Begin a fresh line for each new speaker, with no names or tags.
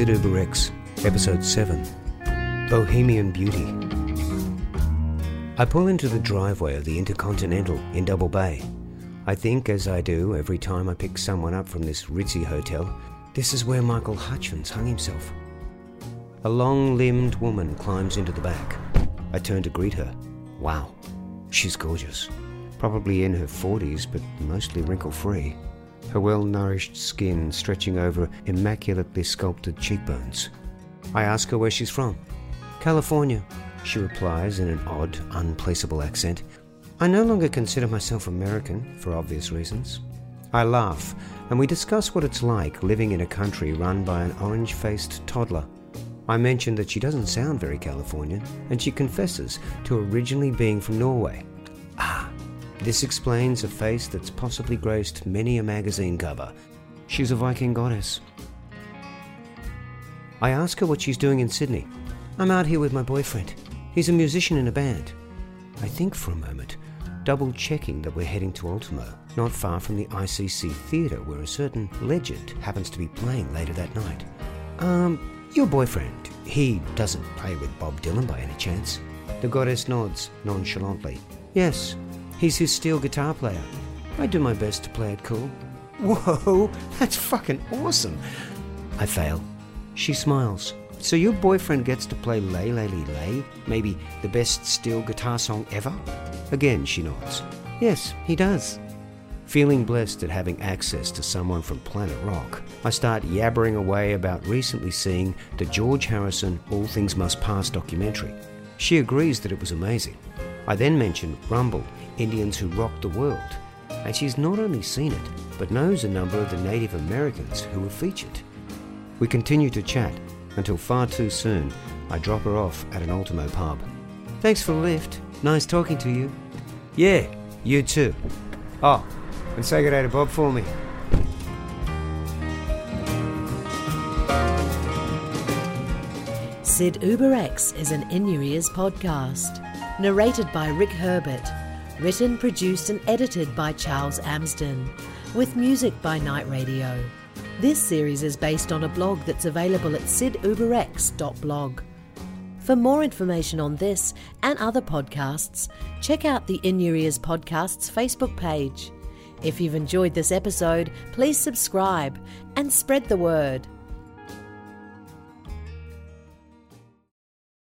Sid Uber X, Episode 7 Bohemian Beauty. I pull into the driveway of the Intercontinental in Double Bay. I think, as I do every time I pick someone up from this ritzy hotel, this is where Michael Hutchence hung himself. A long limbed woman climbs into the back. I turn to greet her. Wow, she's gorgeous. Probably in her 40s, but mostly wrinkle free. Her well nourished skin stretching over immaculately sculpted cheekbones. I ask her where she's from. California, she replies in an odd, unplaceable accent. I no longer consider myself American, for obvious reasons. I laugh, and we discuss what it's like living in a country run by an orange faced toddler. I mention that she doesn't sound very Californian, and she confesses to originally being from Norway. This explains a face that's possibly graced many a magazine cover. She's a Viking goddess. I ask her what she's doing in Sydney. I'm out here with my boyfriend. He's a musician in a band. I think for a moment, double checking that we're heading to Ultimo, not far from the ICC Theatre where a certain legend happens to be playing later that night. Um, your boyfriend, he doesn't play with Bob Dylan by any chance? The goddess nods nonchalantly. Yes, He's his steel guitar player. I do my best to play it cool. Whoa, that's fucking awesome. I fail. She smiles. So your boyfriend gets to play Lay Lay Lay Lay? Maybe the best steel guitar song ever? Again, she nods. Yes, he does. Feeling blessed at having access to someone from Planet Rock, I start yabbering away about recently seeing the George Harrison All Things Must Pass documentary. She agrees that it was amazing. I then mention Rumble Indians Who Rocked the World, and she's not only seen it, but knows a number of the Native Americans who were featured. We continue to chat until far too soon I drop her off at an Ultimo pub. Thanks for the lift. Nice talking to you. Yeah, you too. Oh, and say good day to Bob for me.
Sid Uber X is an In Your Ears podcast, narrated by Rick Herbert Written, produced, and edited by Charles Amsden, with music by Night Radio. This series is based on a blog that's available at siduberx.blog. For more information on this and other podcasts, check out the In Your Ears Podcasts Facebook page. If you've enjoyed this episode, please subscribe and spread the word.